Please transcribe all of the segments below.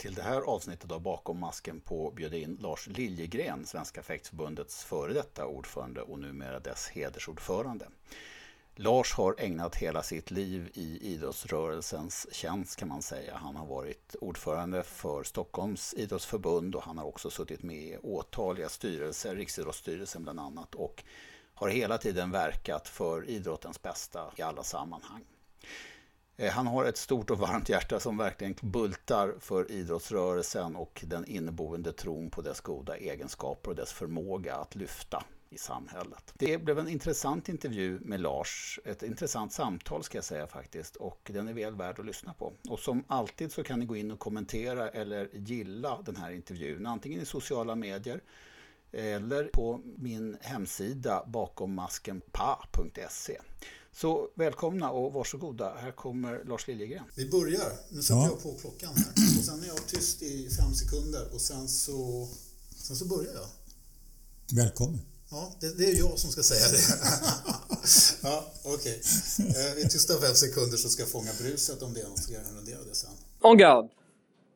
Till det här avsnittet av Bakom masken på bjöd in Lars Liljegren, Svenska fäktförbundets före detta ordförande och numera dess hedersordförande. Lars har ägnat hela sitt liv i idrottsrörelsens tjänst kan man säga. Han har varit ordförande för Stockholms idrottsförbund och han har också suttit med i åtaliga styrelser, Riksidrottsstyrelsen bland annat och har hela tiden verkat för idrottens bästa i alla sammanhang. Eh, han har ett stort och varmt hjärta som verkligen bultar för idrottsrörelsen och den inneboende tron på dess goda egenskaper och dess förmåga att lyfta i samhället. Det blev en intressant intervju med Lars, ett intressant samtal ska jag säga faktiskt och den är väl värd att lyssna på. Och som alltid så kan ni gå in och kommentera eller gilla den här intervjun antingen i sociala medier eller på min hemsida bakommaskenpa.se. Så välkomna och varsågoda. Här kommer Lars Liljegren. Vi börjar. Nu sätter ja. jag på klockan här. Och sen är jag tyst i fem sekunder och sen så, sen så börjar jag. Välkommen. Ja, det, det är jag som ska säga det. ja, okej. Okay. Eh, I tysta fem sekunder så ska jag fånga bruset om det är något, så ska jag rendera det sen. En garde.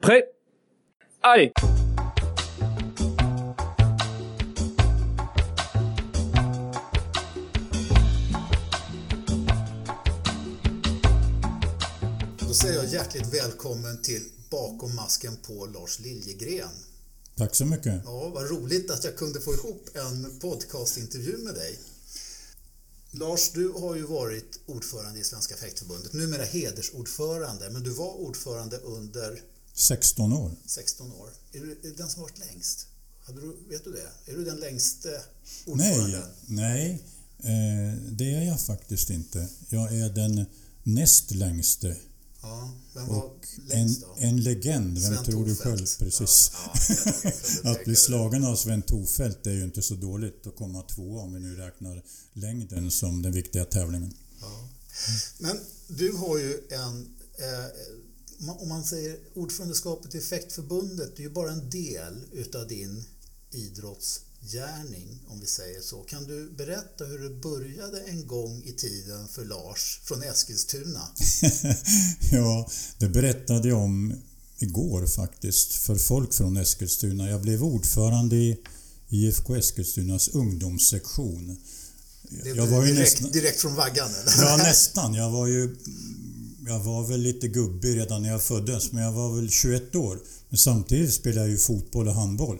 Prêt. Allez! Hjärtligt välkommen till Bakom masken på Lars Liljegren. Tack så mycket. Ja, vad roligt att jag kunde få ihop en podcastintervju med dig. Lars, du har ju varit ordförande i Svenska fäktförbundet, numera hedersordförande, men du var ordförande under 16 år. 16 år. Är du, den som varit längst? Du, vet du det? Är du den längste ordföranden? Nej, nej eh, det är jag faktiskt inte. Jag är den näst längste Ja, vem var och en, då? en legend, vem Sven tror du själv? Precis. Ja, ja, att bli slagen av Sven Tofelt är ju inte så dåligt att komma två om vi nu räknar längden som den viktiga tävlingen. Ja. Men du har ju en, eh, om man säger ordförandeskapet i Fäktförbundet, det är ju bara en del utav din idrotts gärning, om vi säger så. Kan du berätta hur det började en gång i tiden för Lars från Eskilstuna? ja, det berättade jag om igår faktiskt för folk från Eskilstuna. Jag blev ordförande i IFK Eskilstunas ungdomssektion. Det jag var direkt, nästan, direkt från vaggan? Eller? Ja, nästan. Jag var ju jag var väl lite gubbig redan när jag föddes, men jag var väl 21 år. Men samtidigt spelade jag ju fotboll och handboll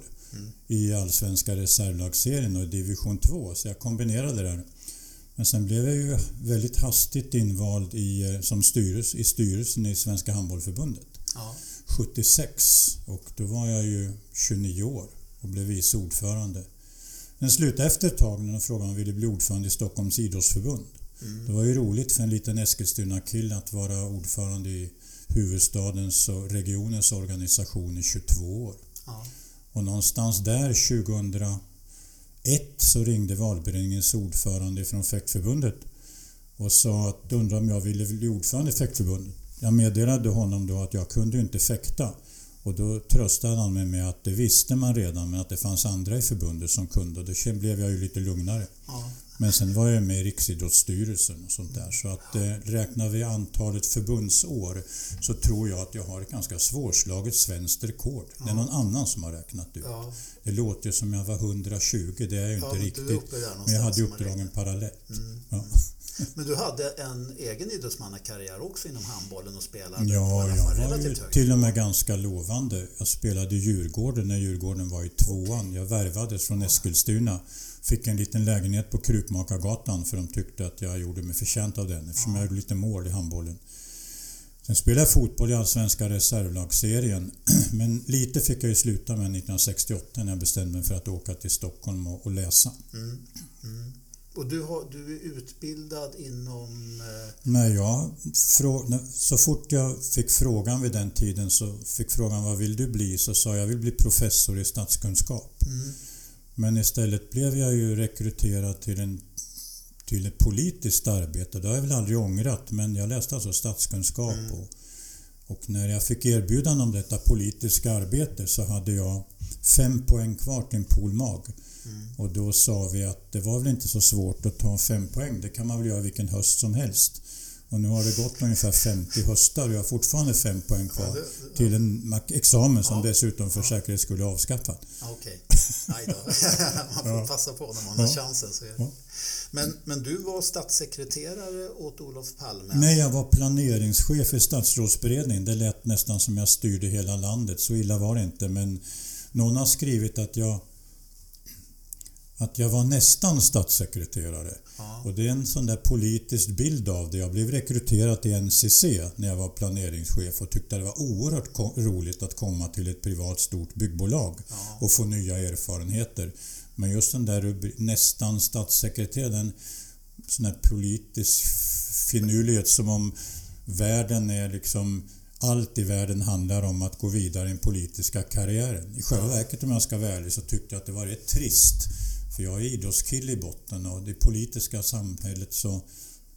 i allsvenska reservlagsserien och division 2. Så jag kombinerade det där. Men sen blev jag ju väldigt hastigt invald i, eh, som styrelse, i styrelsen i Svenska Handbollförbundet. Ja. 76 och då var jag ju 29 år och blev vice ordförande. Den slutade efter ett tag när de frågade om jag ville bli ordförande i Stockholms idrottsförbund. Mm. Det var ju roligt för en liten Eskilstuna-kille att vara ordförande i huvudstadens och regionens organisation i 22 år. Ja. Och någonstans där 2001 så ringde valberedningens ordförande från fäktförbundet och sa att undrar om jag ville bli ordförande i fäktförbundet. Jag meddelade honom då att jag kunde inte fäkta och då tröstade han mig med att det visste man redan men att det fanns andra i förbundet som kunde och då blev jag ju lite lugnare. Ja. Men sen var jag med i Riksidrottsstyrelsen och sånt där. Så att eh, räknar vi antalet förbundsår så tror jag att jag har ett ganska svårslaget svenskt rekord. Det är någon annan som har räknat ut. Ja. Det låter som jag var 120, det är ju inte ja, riktigt. Men jag hade uppdragen parallellt. Mm. Men du hade en egen idrottsmannakarriär också inom handbollen och spelade Ja, jag var ju till och med ganska lovande. Jag spelade i Djurgården när Djurgården var i tvåan. Jag värvades från Eskilstuna fick en liten lägenhet på Krukmakargatan för de tyckte att jag gjorde mig förtjänt av den eftersom ja. jag gjorde lite mål i handbollen. Sen spelade jag fotboll i Allsvenska reservlagsserien. Men lite fick jag ju sluta med 1968 när jag bestämde mig för att åka till Stockholm och, och läsa. Mm. Mm. Och du, har, du är utbildad inom... Eh... Nej, jag, så fort jag fick frågan vid den tiden så fick frågan vad vill du bli? Så sa jag jag vill bli professor i statskunskap. Mm. Men istället blev jag ju rekryterad till, en, till ett politiskt arbete. Det har jag väl aldrig ångrat men jag läste alltså statskunskap mm. och, och när jag fick erbjudande om detta politiska arbete så hade jag fem poäng kvar till en polmag. Mm. Och då sa vi att det var väl inte så svårt att ta fem poäng. Det kan man väl göra vilken höst som helst. Och nu har det gått ungefär 50 höstar och jag har fortfarande fem poäng kvar Ja, det- till en examen som Ja. dessutom för säkerhets skull är avskaffad. Ja, Okej, aj då. Man får Ja. passa på när man har Ja. chansen. Så det. Ja. Men, men du var statssekreterare åt Olof Palme? Nej, jag var planeringschef i statsrådsberedningen. Det lät nästan som jag styrde hela landet. Så illa var det inte. Men någon har skrivit att jag att jag var nästan statssekreterare. Ja. Och det är en sån där politisk bild av det. Jag blev rekryterad till NCC när jag var planeringschef och tyckte det var oerhört roligt att komma till ett privat stort byggbolag Ja. och få nya erfarenheter. Men just den där nästan statssekreterare, den sån här politisk finurlighet som om världen är liksom allt i världen handlar om att gå vidare i den politiska karriären. I själva verket om jag ska vara ärlig så tyckte jag att det var rätt trist. För jag är idrottskille i botten och det politiska samhället så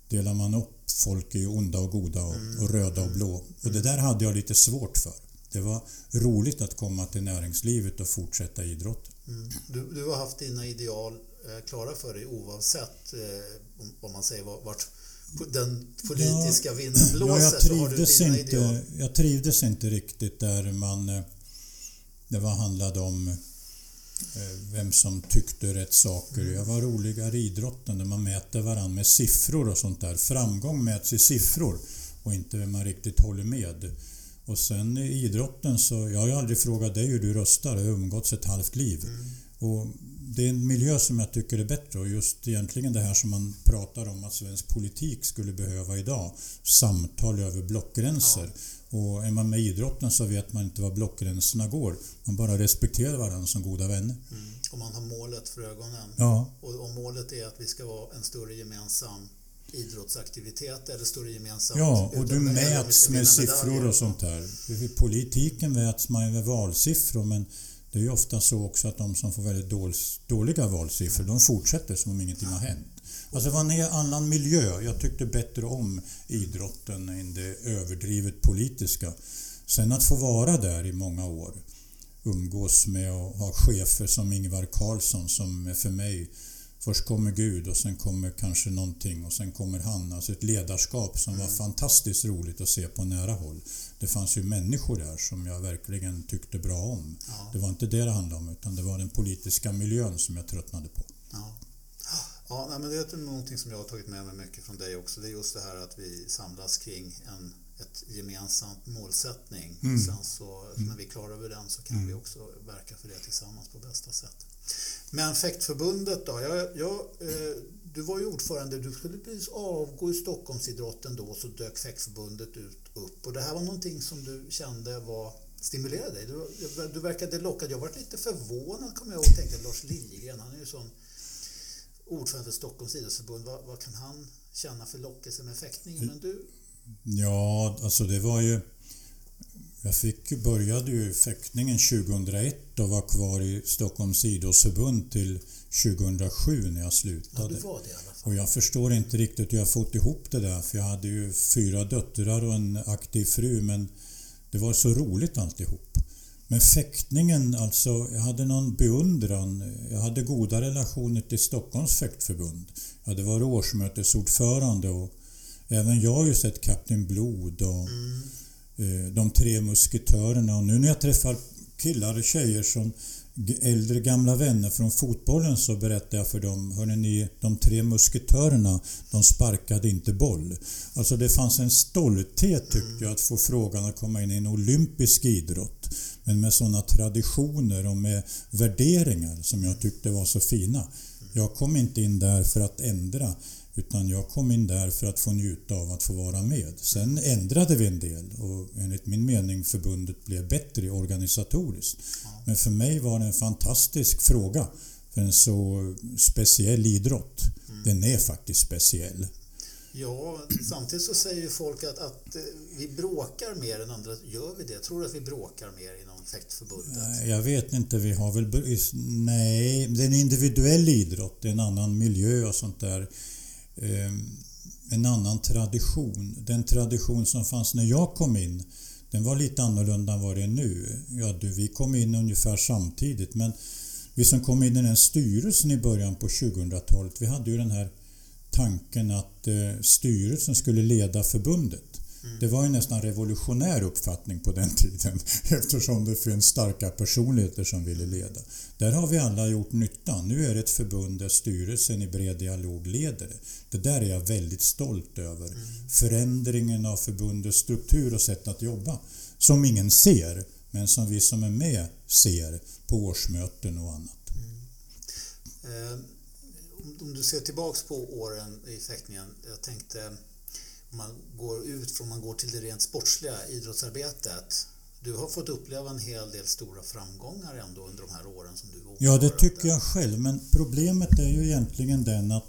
delar man upp folk i onda och goda och, och röda och blå. Och det där hade jag lite svårt för. Det var roligt att komma till näringslivet och fortsätta idrotten. Mm. Du, du har haft dina ideal eh, klara för dig oavsett eh, om- man säger var- vart den politiska vinden blåser. Ja, jag trivdes, ideal. inte, jag trivdes inte riktigt där man... eh, Det var handlade om vem som tyckte rätt saker. Jag var roligare i idrotten där man mäter varandra med siffror och sånt där. Framgång mäts i siffror och inte vem man riktigt håller med. Och sen i idrotten så, jag har ju aldrig frågat dig hur du röstar, jag har umgåtts ett halvt liv. Och det är en miljö som jag tycker är bättre och just egentligen det här som man pratar om att svensk politik skulle behöva idag. Samtal över blockgränser. Och är man med i idrotten så vet man inte var blockgränserna går. Man bara respekterar varandra som goda vänner. Mm. Och man har målet för ögonen. Ja, Och, och målet är att vi ska vara en större gemensam idrottsaktivitet eller större gemensamt ja och du mäts med siffror medaljer. och sånt där. I politiken mäts man ju med valsiffror men det är ju ofta så också att de som får väldigt dål- dåliga valsiffror de fortsätter som om ingenting har hänt. Alltså det var en annan miljö. Jag tyckte bättre om idrotten än det överdrivet politiska. Sen att få vara där i många år, umgås med och ha chefer som Ingvar Carlsson som är för mig Först kommer Gud och sen kommer kanske någonting och sen kommer han. Alltså ett ledarskap som var fantastiskt roligt att se på nära håll. Det fanns ju människor där som jag verkligen tyckte bra om. Ja. Det var inte det det handlade om utan det var den politiska miljön som jag tröttnade på. Ja, ja men det är någonting som jag har tagit med mig mycket från dig också. Det är just det här att vi samlas kring en ett gemensamt målsättning. Mm. Sen så när vi är klara över den så kan vi också verka för det tillsammans på bästa sätt. Men fäktförbundet då? Jag, jag, eh, du var ju ordförande, du skulle precis avgå i Stockholmsidrotten då så dök fäktförbundet ut, upp och det här var någonting som du kände var stimulerade dig. Du, du verkade lockad. Jag var lite förvånad kommer jag ihåg och tänkte Lars Liljegren, han är ju sån ordförande för Stockholms idrottsförbund. Vad, vad kan han känna för lockelse med fäktningen? Men du, Ja, alltså det var ju... Jag fick, började ju fäktningen 2001 och var kvar i Stockholms idrottsförbund till 2007 när jag ja, slutade. du var det i alla fall. Och jag förstår inte riktigt hur jag fått ihop det där för jag hade ju fyra döttrar och en aktiv fru men det var så roligt alltihop. Men fäktningen, alltså jag hade någon beundran. Jag hade goda relationer till Stockholms fäktförbund. Jag hade varit årsmötesordförande och även jag har ju sett Kapten Blod och eh, de tre musketörerna och nu när jag träffar killar och tjejer som äldre gamla vänner från fotbollen så berättar jag för dem, hörni ni, de tre musketörerna, de sparkade inte boll. Alltså det fanns en stolthet tyckte jag att få frågan att komma in i en olympisk idrott. Men med sådana traditioner och med värderingar som jag tyckte var så fina. Jag kom inte in där för att ändra utan jag kom in där för att få njuta av att få vara med. Sen ändrade vi en del och enligt min mening förbundet blev bättre organisatoriskt. Men för mig var det en fantastisk fråga för en så speciell idrott. Den är faktiskt speciell. Ja, samtidigt så säger ju folk att, att eh, vi bråkar mer än andra. Gör vi det? Tror du att vi bråkar mer inom fäktförbundet? Jag vet inte, vi har väl... Nej, det är en individuell idrott, det är en annan miljö och sånt där. Ehm, en annan tradition. Den tradition som fanns när jag kom in, den var lite annorlunda än vad det är nu. Ja, du, vi kom in ungefär samtidigt, men vi som kom in i den styrelsen i början på 2000-talet, vi hade ju den här tanken att eh, styrelsen skulle leda förbundet. Mm. Det var en nästan revolutionär uppfattning på den tiden eftersom det finns starka personligheter som ville leda. Där har vi alla gjort nytta. Nu är det ett förbund där styrelsen i bred dialog leder det. Där är jag väldigt stolt över. Mm. Förändringen av förbundets struktur och sätt att jobba som ingen ser men som vi som är med ser på årsmöten och annat. Mm. Eh, om du ser tillbaks på åren i fäktningen, jag tänkte man går ut från man går till det rent sportsliga idrottsarbetet. Du har fått uppleva en hel del stora framgångar ändå under de här åren som du var Ja, det tycker jag själv. Men problemet är ju egentligen den att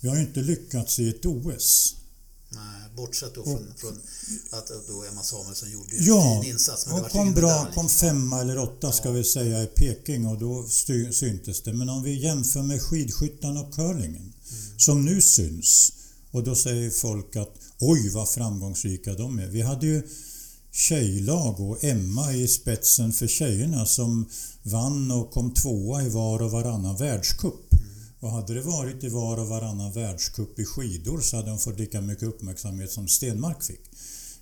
vi har inte lyckats i ett OS. Nej, bortsett då från, från att då Emma Samuelsson gjorde ja, en insats. Men hon kom bra, kom femma eller åtta ja. ska vi säga i Peking och då syntes det. Men om vi jämför med skidskyttarna och curlingen mm. som nu syns och då säger folk att oj vad framgångsrika de är. Vi hade ju tjejlag och Emma i spetsen för tjejerna som vann och kom tvåa i var och varannan världscup. Och hade det varit i var och varannan världscup i skidor så hade de fått lika mycket uppmärksamhet som Stenmark fick.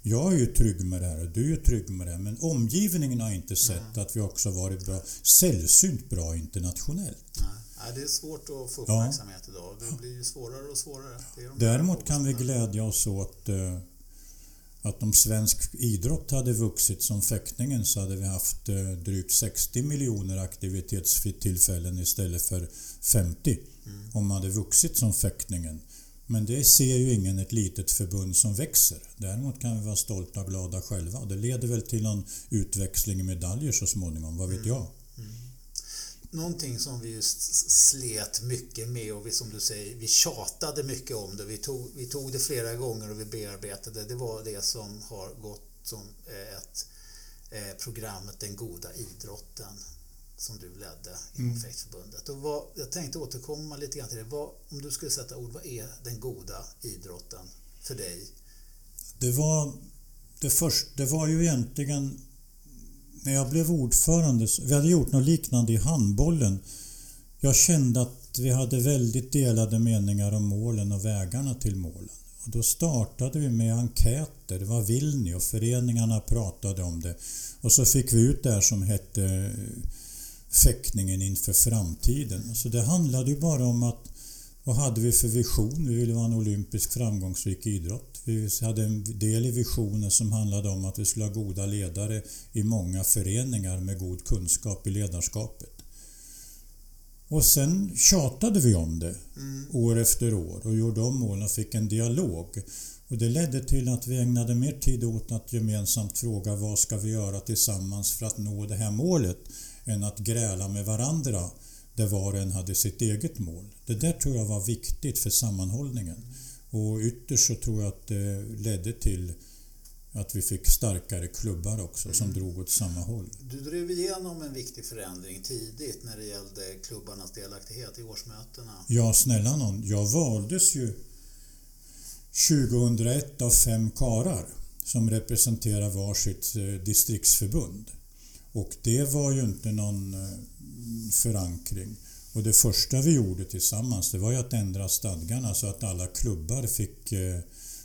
Jag är ju trygg med det här och du är ju trygg med det men omgivningen har inte sett Nej. att vi också varit bra, sällsynt bra internationellt. Nej. Det är svårt att få uppmärksamhet ja. idag. Det blir ju svårare och svårare. De Däremot kan vi glädja oss åt eh, att om svensk idrott hade vuxit som fäktningen så hade vi haft eh, drygt 60 miljoner aktivitetstillfällen istället för 50 mm. om man hade vuxit som fäktningen. Men det ser ju ingen ett litet förbund som växer. Däremot kan vi vara stolta och glada själva. Det leder väl till någon utväxling i medaljer så småningom, vad vet mm. jag? Någonting som vi just slet mycket med och vi, som du säger, vi tjatade mycket om det. Vi tog, vi tog det flera gånger och vi bearbetade. Det var det som har gått som ett eh, programmet Den goda idrotten som du ledde inom mm. Fäktförbundet. Och vad, jag tänkte återkomma lite grann till det. Vad, om du skulle sätta ord, vad är den goda idrotten för dig? Det var, det först, det var ju egentligen när jag blev ordförande, vi hade gjort något liknande i handbollen. Jag kände att vi hade väldigt delade meningar om målen och vägarna till målen. Och då startade vi med enkäter. Det var Vilni och föreningarna pratade om det. Och så fick vi ut det här som hette eh, fäktningen inför framtiden. Så det handlade ju bara om att vad hade vi för vision? Vi ville vara en olympisk framgångsrik idrott. Vi hade en del i visionen som handlade om att vi skulle ha goda ledare i många föreningar med god kunskap i ledarskapet. Och sen tjatade vi om det mm. år efter år och gjorde om målen och fick en dialog. Och det ledde till att vi ägnade mer tid åt att gemensamt fråga vad ska vi göra tillsammans för att nå det här målet än att gräla med varandra där var och en hade sitt eget mål. Det där tror jag var viktigt för sammanhållningen. Och ytterst så tror jag att det ledde till att vi fick starkare klubbar också mm. som drog åt samma håll. Du drev igenom en viktig förändring tidigt när det gällde klubbarnas delaktighet i årsmötena. Ja, snälla någon. Jag valdes ju 2001 av fem karar som representerar varsitt eh, distriktsförbund. Och det var ju inte någon eh, förankring. Och det första vi gjorde tillsammans det var ju att ändra stadgarna så att alla klubbar fick eh,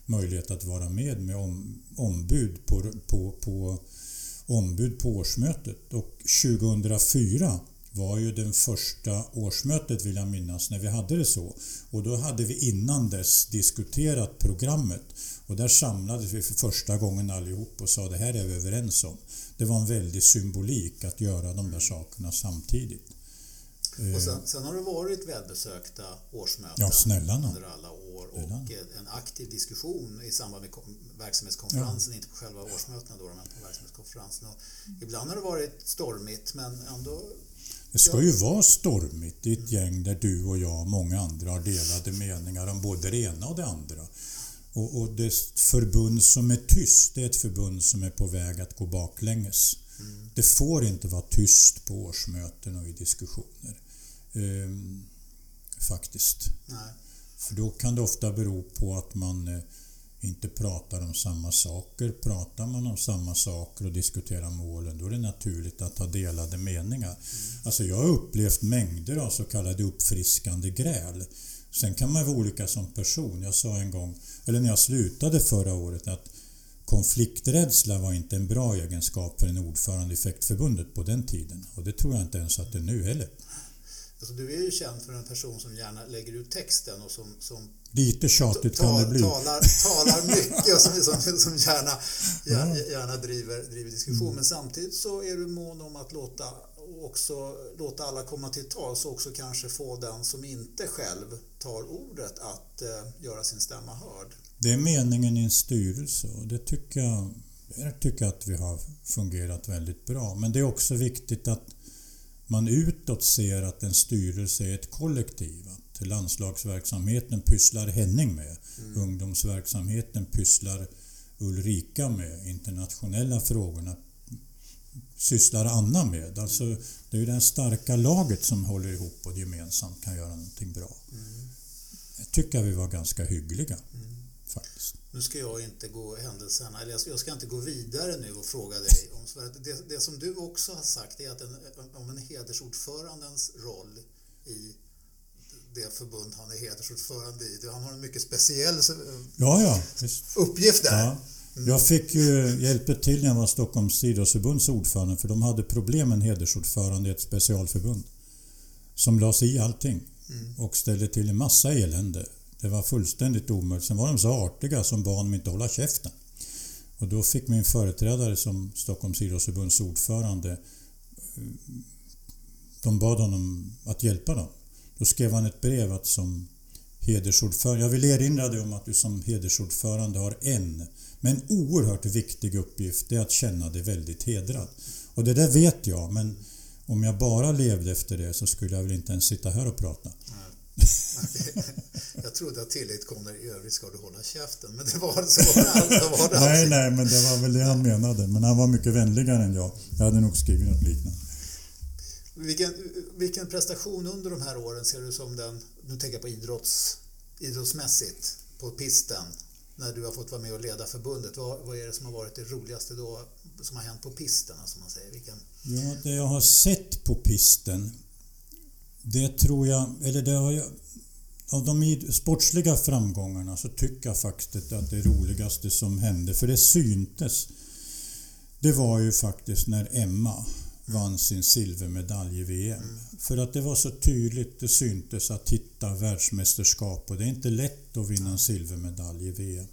möjlighet att vara med med ombud på, på, på, ombud på årsmötet. Och 2004 var ju det första årsmötet vill jag minnas när vi hade det så. Och då hade vi innan dess diskuterat programmet och där samlades vi för första gången allihop och sa det här är vi överens om. Det var en väldig symbolik att göra de där sakerna samtidigt. Och sen, sen har det varit välbesökta årsmöten ja, under alla år och en aktiv diskussion i samband med verksamhetskonferensen, ja. inte på själva årsmötena då, men på verksamhetskonferensen. Och ibland har det varit stormigt men ändå det ska ju vara stormigt i ett gäng där du och jag och många andra har delade meningar om både det ena och det andra. Och, och det förbund som är tyst, det är ett förbund som är på väg att gå baklänges. Mm. Det får inte vara tyst på årsmöten och i diskussioner. Ehm, faktiskt. Nej. För då kan det ofta bero på att man eh, inte pratar om samma saker. Pratar man om samma saker och diskuterar målen då är det naturligt att ha delade meningar. Mm. Alltså jag har upplevt mängder av så kallade uppfriskande gräl Sen kan man vara olika som person. Jag sa en gång, eller när jag slutade förra året, att konflikträdsla var inte en bra egenskap för en ordförande i fäktförbundet på den tiden. Och det tror jag inte ens att det är nu heller. Alltså, du är ju känd för en person som gärna lägger ut texten och som, som Lite tjatigt kan det bli. Talar, talar mycket och som, som, som gärna, gärna, gärna driver, driver diskussion. Mm. Men samtidigt så är du mån om att låta, också, låta alla komma till tals och också kanske få den som inte själv tar ordet att uh, göra sin stämma hörd. Det är meningen i en styrelse och det tycker jag, jag tycker att vi har fungerat väldigt bra. Men det är också viktigt att man utåt ser att en styrelse är ett kollektiv. Att landslagsverksamheten pysslar Henning med. Mm. Ungdomsverksamheten pysslar Ulrika med. Internationella frågorna sysslar Anna med. Alltså, det är ju det starka laget som håller ihop och gemensamt kan göra någonting bra. Mm. Jag tycker vi var ganska hyggliga. Mm. Faktiskt. Nu ska jag inte gå händelserna, eller jag ska inte gå vidare nu och fråga dig om det, det som du också har sagt är att en, om en hedersordförandens roll i det förbund han är hedersordförande i. Han har en mycket speciell ja, ja, uppgift där. Ja. Mm. Jag fick ju hjälpa till när jag var Stockholms idrottsförbunds ordförande för de hade problem med en hedersordförande i ett specialförbund. Som la sig i allting mm. och ställde till en massa elände. Det var fullständigt omöjligt. Sen var de så artiga som bad dem inte hålla käften. Och då fick min företrädare som Stockholms idrottsförbunds ordförande eh, de bad honom att hjälpa dem. Då skrev han ett brev att som hedersordförande, jag vill erinra dig om att du som hedersordförande har en, men oerhört viktig uppgift, det är att känna dig väldigt hedrad. Och det där vet jag, men om jag bara levde efter det så skulle jag väl inte ens sitta här och prata. Jag trodde att tillit kommer i övrigt ska du hålla käften, men det var, så var det, var det Nej, nej, men det var väl det han menade. Men han var mycket vänligare än jag. Jag hade nog skrivit något liknande. Vilken, vilken prestation under de här åren ser du som den, nu tänker jag på idrotts, idrottsmässigt, på pisten, när du har fått vara med och leda förbundet. Vad, vad är det som har varit det roligaste då, som har hänt på pisten? Som man säger? Vilken... Ja, det jag har sett på pisten, det tror jag, eller det har jag, av de sportsliga framgångarna så tycker jag faktiskt att det roligaste som hände, för det syntes, det var ju faktiskt när Emma vann sin silvermedalj i VM. Mm. För att det var så tydligt, det syntes att hitta världsmästerskap och det är inte lätt att vinna en silvermedalj i VM.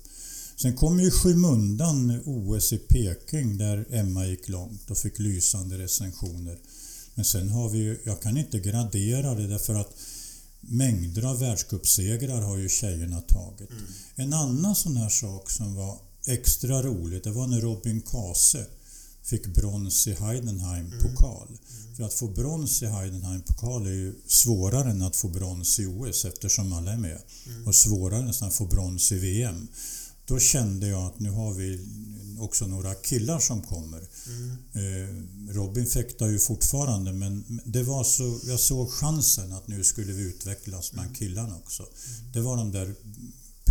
Sen kom ju skymundan OS i Peking där Emma gick långt och fick lysande recensioner. Men sen har vi ju, jag kan inte gradera det därför att mängder av världscupsegrar har ju tjejerna tagit. Mm. En annan sån här sak som var extra roligt, det var när Robin Kase fick brons i Heidenheim-pokal. Mm. mm. För att få brons i Heidenheim-pokal är ju svårare än att få brons i OS eftersom alla är med. Mm. Och svårare än att få brons i VM. Då kände jag att nu har vi också några killar som kommer. Mm. Eh, Robin fäktar ju fortfarande men det var så, jag såg chansen att nu skulle vi utvecklas bland mm. killarna också. Mm. Det var de där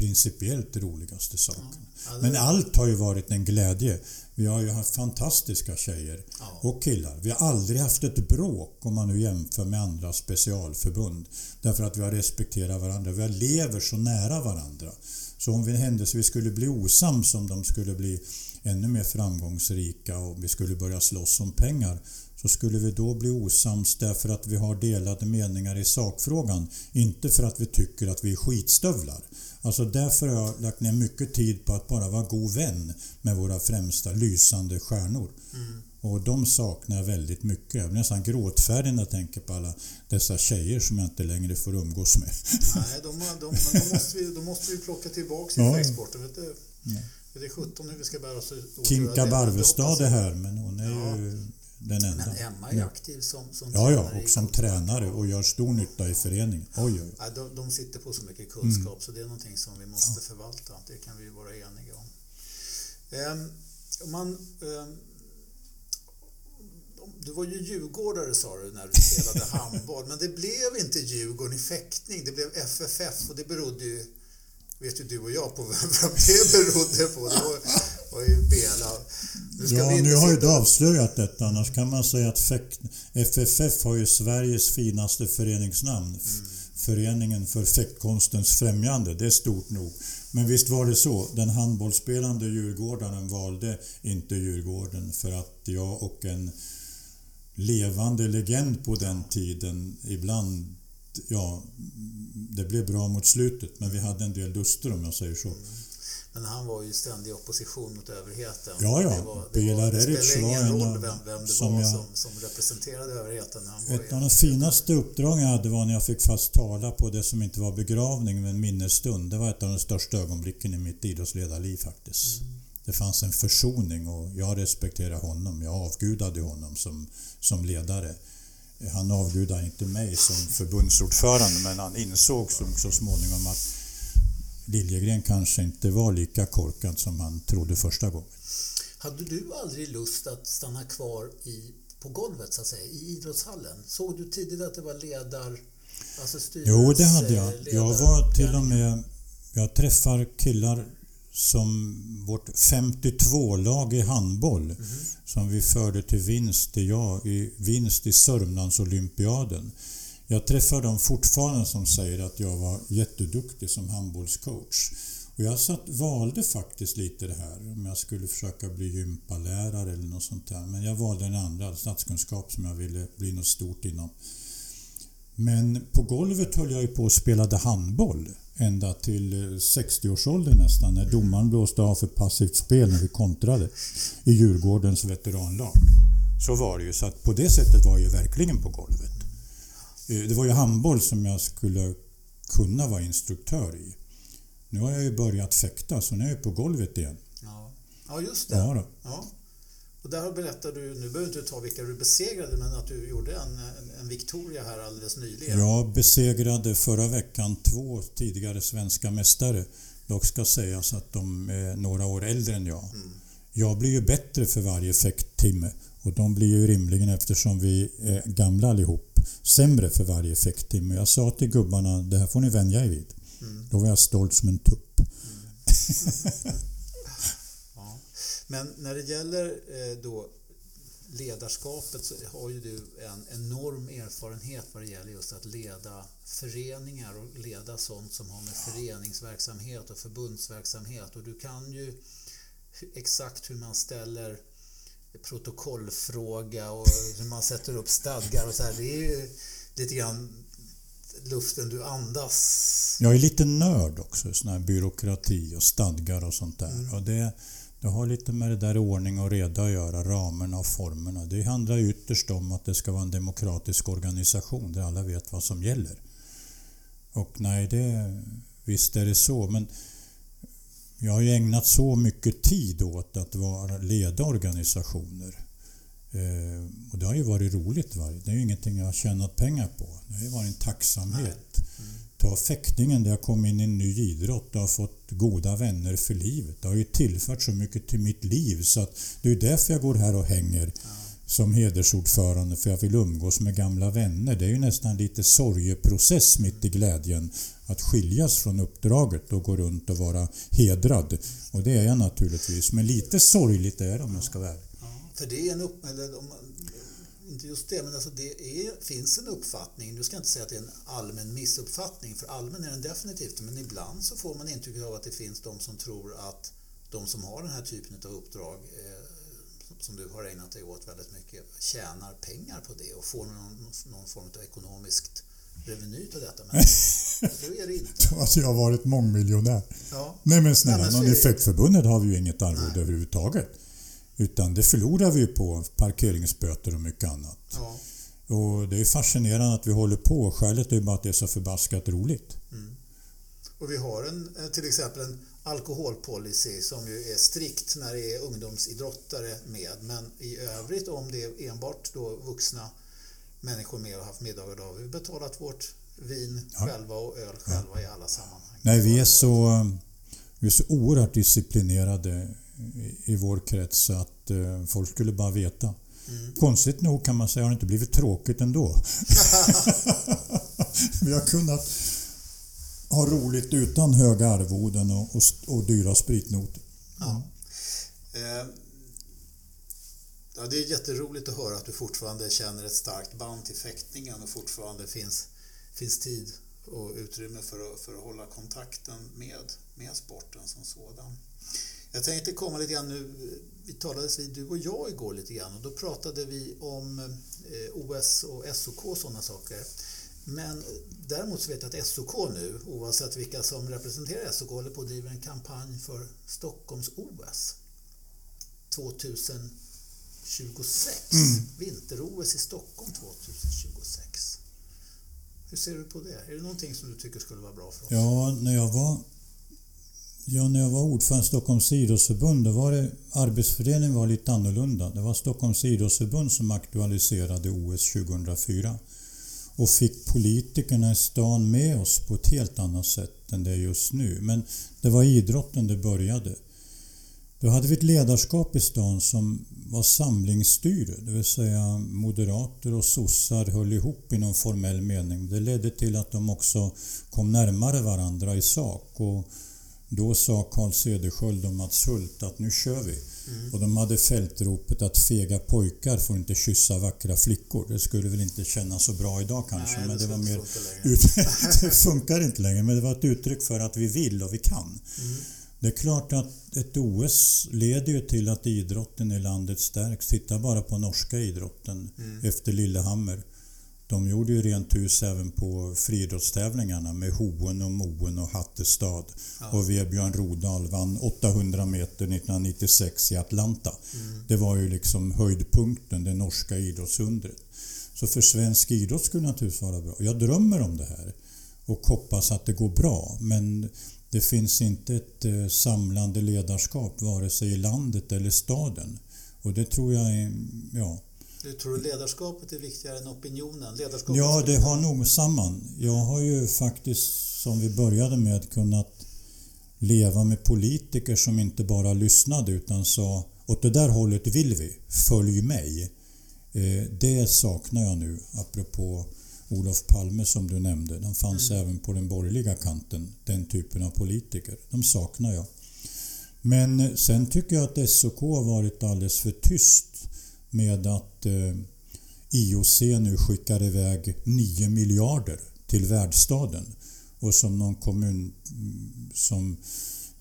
principiellt roligaste sakerna. Ja, Men allt har ju varit en glädje. Vi har ju haft fantastiska tjejer ja. och killar. Vi har aldrig haft ett bråk om man nu jämför med andra specialförbund. Därför att vi har respekterat varandra. Vi lever så nära varandra. Så om vi händelsevis skulle bli osams, om de skulle bli ännu mer framgångsrika och vi skulle börja slåss om pengar så skulle vi då bli osams därför att vi har delade meningar i sakfrågan. Inte för att vi tycker att vi är skitstövlar. Alltså därför har jag lagt ner mycket tid på att bara vara god vän med våra främsta lysande stjärnor. Mm. Och de saknar jag väldigt mycket. Jag blir nästan gråtfärdig när jag tänker på alla dessa tjejer som jag inte längre får umgås med. Nej, de, de, de, måste, vi, de måste vi plocka tillbaka i ja. exporten. Vet du? Ja. Det är 17 hur vi ska bära oss åt. Kinka Barvestad är här, men hon är ja. ju den enda. Men Emma är aktiv som, som Ja, ja, och som tränare och gör stor nytta i föreningen. Oj, oj. Ja, de, de sitter på så mycket kunskap mm. så det är någonting som vi måste ja. förvalta. Det kan vi vara eniga om. Um, man, um, du var ju djurgårdare sa du när du spelade handboll, men det blev inte Djurgården i fäktning. Det blev FFF och det berodde ju vet ju du och jag på vem det berodde på. Det var, var ju Bela. Nu ja, nu har ju du avslöjat detta. Annars kan man säga att FFF har ju Sveriges finaste föreningsnamn. Mm. Föreningen för fäktkonstens främjande. Det är stort nog. Men visst var det så. Den handbollsspelande djurgårdaren valde inte Djurgården för att jag och en levande legend på den tiden ibland ja, det blev bra mot slutet men vi hade en del duster om jag säger så. Men han var ju ständig opposition mot överheten. Ja, ja. Det, var, det, var, det spelade ingen roll vem, vem det som var jag, som, som representerade överheten. Han ett av de finaste uppdragen jag hade var när jag fick fast tala på det som inte var begravning men minnesstund. Det var ett av de största ögonblicken i mitt idrottsledarliv faktiskt. Mm. Det fanns en försoning och jag respekterade honom. Jag avgudade honom som, som ledare. Han avgudade inte mig som förbundsordförande men han insåg så, så småningom att Liljegren kanske inte var lika korkad som han trodde första gången. Hade du aldrig lust att stanna kvar i, på golvet så att säga, i idrottshallen? Såg du tidigt att det var ledar... Alltså styrelse, jo, det hade jag. Jag var till och med... Jag träffar killar som vårt 52-lag i handboll mm. som vi förde till vinst i, ja, i, vinst i Sörmlandsolympiaden. Jag träffar dem fortfarande som säger att jag var jätteduktig som handbollscoach. Och jag satt, valde faktiskt lite det här, om jag skulle försöka bli gympalärare eller något sånt där. Men jag valde den andra, statskunskap, som jag ville bli något stort inom. Men på golvet höll jag ju på och spelade handboll ända till 60-årsåldern eh, nästan när domaren blåste av för passivt spel när vi kontrade i Djurgårdens veteranlag. Så var det ju, så att på det sättet var jag ju verkligen på golvet. Eh, det var ju handboll som jag skulle kunna vara instruktör i. Nu har jag ju börjat fäkta så nu är jag på golvet igen. Ja, ja just det. Ja, ja. Och där berättar du, nu behöver du inte ta vilka du besegrade, men att du gjorde en, en, en Victoria här alldeles nyligen. Jag besegrade förra veckan två tidigare svenska mästare. Dock ska sägas att de är några år äldre än jag. Mm. Jag blir ju bättre för varje fäkttimme och de blir ju rimligen, eftersom vi är gamla allihop, sämre för varje fäkttimme. Jag sa till gubbarna, det här får ni vänja er vid. Mm. Då var jag stolt som en tupp. Mm. Men när det gäller eh, då ledarskapet så har ju du en enorm erfarenhet vad det gäller just att leda föreningar och leda sånt som har med föreningsverksamhet och förbundsverksamhet och du kan ju exakt hur man ställer protokollfråga och hur man sätter upp stadgar och så här. Det är ju lite grann luften du andas. Jag är lite nörd också, sån här byråkrati och stadgar och sånt där. Mm. Och det, det har lite med det där ordning och reda att göra, ramarna och formerna. Det handlar ytterst om att det ska vara en demokratisk organisation där alla vet vad som gäller. Och nej, det, visst är det så, men jag har ju ägnat så mycket tid åt att vara, leda organisationer. Eh, och det har ju varit roligt. Va? Det är ju ingenting jag har tjänat pengar på. Det har ju varit en tacksamhet. Mm. Ta fäktningen där jag kom in i en ny idrott och har fått goda vänner för livet. Det har ju tillfört så mycket till mitt liv så att det är därför jag går här och hänger som hedersordförande för jag vill umgås med gamla vänner. Det är ju nästan lite sorgeprocess mitt i glädjen att skiljas från uppdraget och gå runt och vara hedrad. Och det är jag naturligtvis, men lite sorgligt är det om jag ska vara ja, För det är en upp, eller inte just det, men alltså det är, finns en uppfattning. Du ska inte säga att det är en allmän missuppfattning, för allmän är den definitivt. Men ibland så får man intrycket av att det finns de som tror att de som har den här typen av uppdrag eh, som du har ägnat dig åt väldigt mycket tjänar pengar på det och får någon, någon form av ekonomiskt reveny av detta. Men så är det inte. Hade jag varit mångmiljonär. Ja. Nej men snälla, Nej, men någon effektförbundet har vi ju inget arvode överhuvudtaget. Utan det förlorar vi på parkeringsböter och mycket annat. Ja. Och det är fascinerande att vi håller på. Skälet är bara att det är så förbaskat roligt. Mm. Och vi har en, eh, till exempel en alkoholpolicy som ju är strikt när det är ungdomsidrottare med. Men i övrigt om det är enbart då vuxna människor med och haft middagar då har vi betalat vårt vin ja. själva och öl själva ja. i alla sammanhang. Nej, vi är så, vi är så oerhört disciplinerade i vår krets att eh, folk skulle bara veta. Mm. Konstigt nog kan man säga har det inte blivit tråkigt ändå. Vi har kunnat ha roligt utan höga arvoden och, och, och dyra spritnoter. Ja. Eh, ja, det är jätteroligt att höra att du fortfarande känner ett starkt band till fäktningen och fortfarande finns, finns tid och utrymme för att, för att hålla kontakten med, med sporten som sådan. Jag tänkte komma lite grann nu, vi talades vid du och jag igår lite grann och då pratade vi om eh, OS och SOK och sådana saker. Men däremot så vet jag att SOK nu, oavsett vilka som representerar SOK, håller på att driva en kampanj för Stockholms-OS 2026. Mm. Vinter-OS i Stockholm 2026. Hur ser du på det? Är det någonting som du tycker skulle vara bra för oss? Ja, när jag var, ja, när jag var ordförande i Stockholms idrottsförbund då var det, arbetsfördelningen var lite annorlunda. Det var Stockholms idrottsförbund som aktualiserade OS 2004 och fick politikerna i stan med oss på ett helt annat sätt än det är just nu. Men det var idrotten det började. Då hade vi ett ledarskap i stan som var samlingsstyre, det vill säga moderater och sossar höll ihop i någon formell mening. Det ledde till att de också kom närmare varandra i sak och då sa Carl Cederschiöld och Mats Hult att nu kör vi. Mm. Och de hade fältropet att fega pojkar får inte kyssa vackra flickor. Det skulle väl inte kännas så bra idag kanske, Nej, men det, det var mer... Ut... det funkar inte längre, men det var ett uttryck för att vi vill och vi kan. Mm. Det är klart att ett OS leder ju till att idrotten i landet stärks. Titta bara på norska idrotten mm. efter Lillehammer. De gjorde ju rent hus även på friidrottstävlingarna med Hoen och Moen och Hattestad. Ja. Och Vebjörn Rodal vann 800 meter 1996 i Atlanta. Mm. Det var ju liksom höjdpunkten, det norska idrottsundret. Så för svensk idrott skulle det naturligtvis vara bra. Jag drömmer om det här och hoppas att det går bra. Men det finns inte ett eh, samlande ledarskap vare sig i landet eller staden. Och det tror jag är, ja. Du tror ledarskapet är viktigare än opinionen? Ledarskapet ja, det har nog samman. Jag har ju faktiskt, som vi började med, kunnat leva med politiker som inte bara lyssnade utan sa åt det där hållet vill vi, följ mig. Eh, det saknar jag nu, apropå Olof Palme som du nämnde. De fanns mm. även på den borgerliga kanten, den typen av politiker. De saknar jag. Men eh, sen tycker jag att SOK har varit alldeles för tyst med att eh, IOC nu skickar iväg 9 miljarder till värdstaden. Och som någon kommun mm, som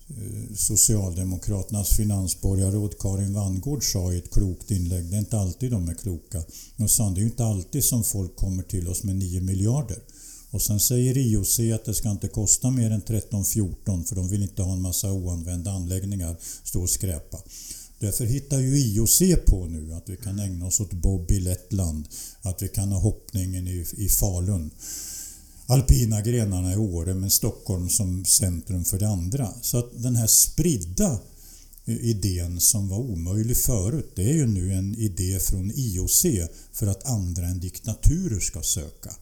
eh, Socialdemokraternas finansborgarråd Karin Vangård sa i ett klokt inlägg, det är inte alltid de är kloka. Hon sa det är inte alltid som folk kommer till oss med 9 miljarder. Och sen säger IOC att det ska inte kosta mer än 13-14 för de vill inte ha en massa oanvända anläggningar stå och skräpa. Därför hittar ju IOC på nu att vi kan ägna oss åt bob i Lettland, att vi kan ha hoppningen i, i Falun alpina grenarna i Åre men Stockholm som centrum för det andra. Så att den här spridda eh, idén som var omöjlig förut, det är ju nu en idé från IOC för att andra än diktaturer ska söka.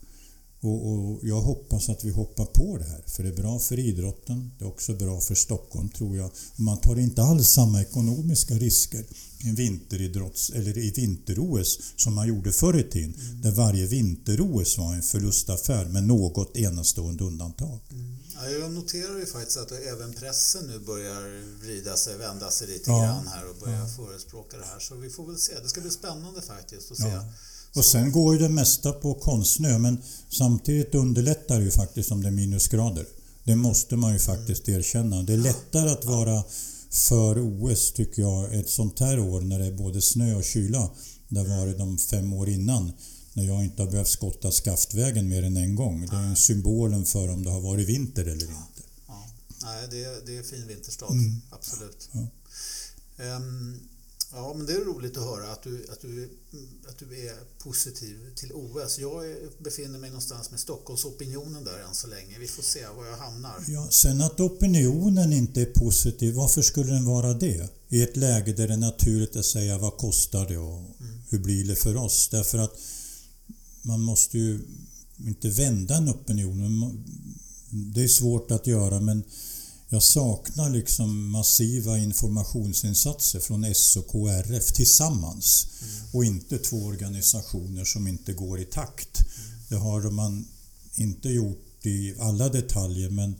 Och, och, jag hoppas att vi hoppar på det här, för det är bra för idrotten, det är också bra för Stockholm tror jag. Man tar inte alls samma ekonomiska risker i vinteridrotts eller i vinter-OS som man gjorde förr i tiden, mm. där varje vinter-OS var en förlustaffär med något enastående undantag. Mm. Ja, jag noterar ju faktiskt att även pressen nu börjar vrida sig, vända sig lite ja. grann här och börja ja. förespråka det här. Så vi får väl se. Det ska bli spännande faktiskt att se. Ja. Och sen går ju det mesta på konstsnö men samtidigt underlättar det ju faktiskt om det är minusgrader. Det måste man ju faktiskt erkänna. Det är lättare att vara för OS tycker jag ett sånt här år när det är både snö och kyla. Det var det de fem år innan när jag inte har behövt skotta skaftvägen mer än en gång. Det är symbolen för om det har varit vinter eller inte. Ja. Nej, det är, det är fin vinterstad, mm. absolut. Ja. Um, Ja, men det är roligt att höra att du, att du, att du är positiv till OS. Jag befinner mig någonstans med Stockholmsopinionen där än så länge. Vi får se var jag hamnar. Ja, sen att opinionen inte är positiv, varför skulle den vara det? I ett läge där det är naturligt att säga vad kostar det och mm. hur blir det för oss? Därför att man måste ju inte vända en opinion. Det är svårt att göra men jag saknar liksom massiva informationsinsatser från SOK och RF tillsammans mm. och inte två organisationer som inte går i takt. Mm. Det har man inte gjort i alla detaljer men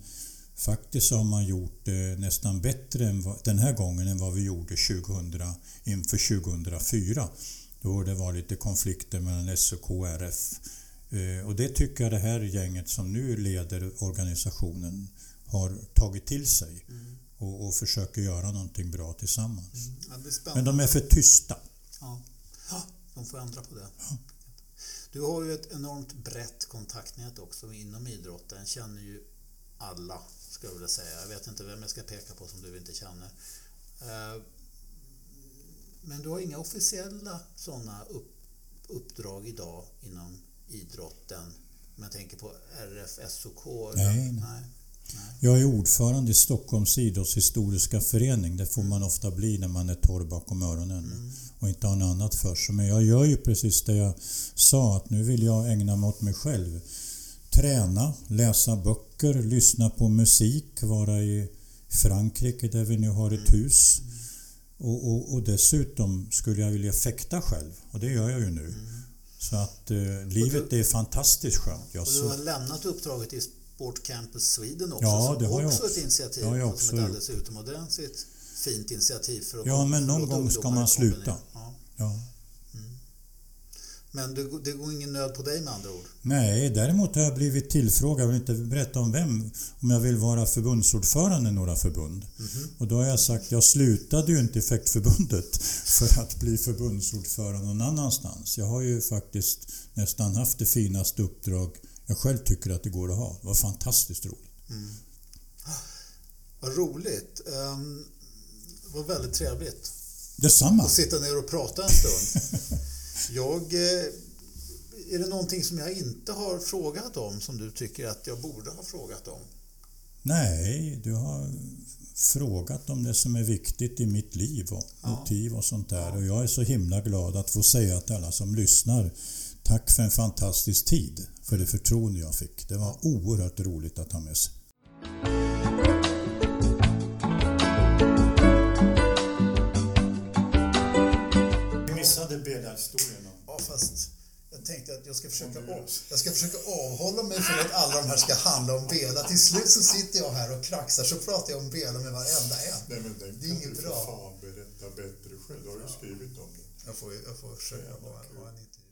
faktiskt har man gjort det nästan bättre än vad, den här gången än vad vi gjorde 2000, inför 2004 då det var lite konflikter mellan SOK och RF Eh, och det tycker jag det här gänget som nu leder organisationen har tagit till sig Mm. och, och försöker göra någonting bra tillsammans. Ja, det är Men de är för tysta. Ja. Ja, de får ändra på det. Du har ju ett enormt brett kontaktnät också inom idrotten. Känner ju alla, skulle jag vilja säga. Jag vet inte vem jag ska peka på som du inte känner. Eh, Men du har inga officiella sådana upp, uppdrag idag inom idrotten? Om jag tänker på RFSOK? eller? Nej, nej. nej. Jag är ordförande i Stockholms idrottshistoriska förening. Det får man ofta bli när man är torr bakom öronen och inte har något annat för sig. Men jag gör ju precis det jag sa, att nu vill jag ägna mig åt mig själv. Träna, läsa böcker, lyssna på musik, vara i Frankrike där vi nu har ett hus. Och, och, och dessutom skulle jag vilja fäkta själv och det gör jag ju nu. Så att eh, livet är fantastiskt skönt. Jag Och du så, har lämnat uppdraget i Sport Campus Sweden också, Ja, som det har jag också också. ett initiativ, Det har jag som också ett alldeles utomordentligt fint initiativ för att Ja, men någon gång ska man sluta. Ja. ja. Men det, det går ingen nöd på dig med andra ord? Nej, däremot har jag blivit tillfrågad, jag vill inte berätta om vem, om jag vill vara förbundsordförande i några förbund. Och då har jag sagt, jag slutade ju inte i Fäktförbundet för att bli förbundsordförande någon annanstans. Jag har ju faktiskt nästan haft det finaste uppdrag jag själv tycker att det går att ha. Det var fantastiskt roligt. Vad roligt. Um, det var väldigt trevligt Detsamma! att sitta ner och prata en stund. Jag, eh, är det någonting som jag inte har frågat om som du tycker att jag borde ha frågat om? Nej, du har frågat om det som är viktigt i mitt liv och Ja. motiv och sånt där. Och jag är så himla glad att få säga till alla som lyssnar Tack för en fantastisk tid, för det förtroende jag fick. Det var oerhört roligt att ha med sig. Vi missade Bela-historien. Ja, fast jag tänkte att jag ska, försöka jag ska försöka avhålla mig från att alla de här ska handla om Bela. Till slut så sitter jag här och kraxar så pratar jag om Bela med varenda en. Nej men den Det är kan inget du bra. för fan berätta bättre själv. Du har ju skrivit om den. Jag får, jag får försöka vara en intervju.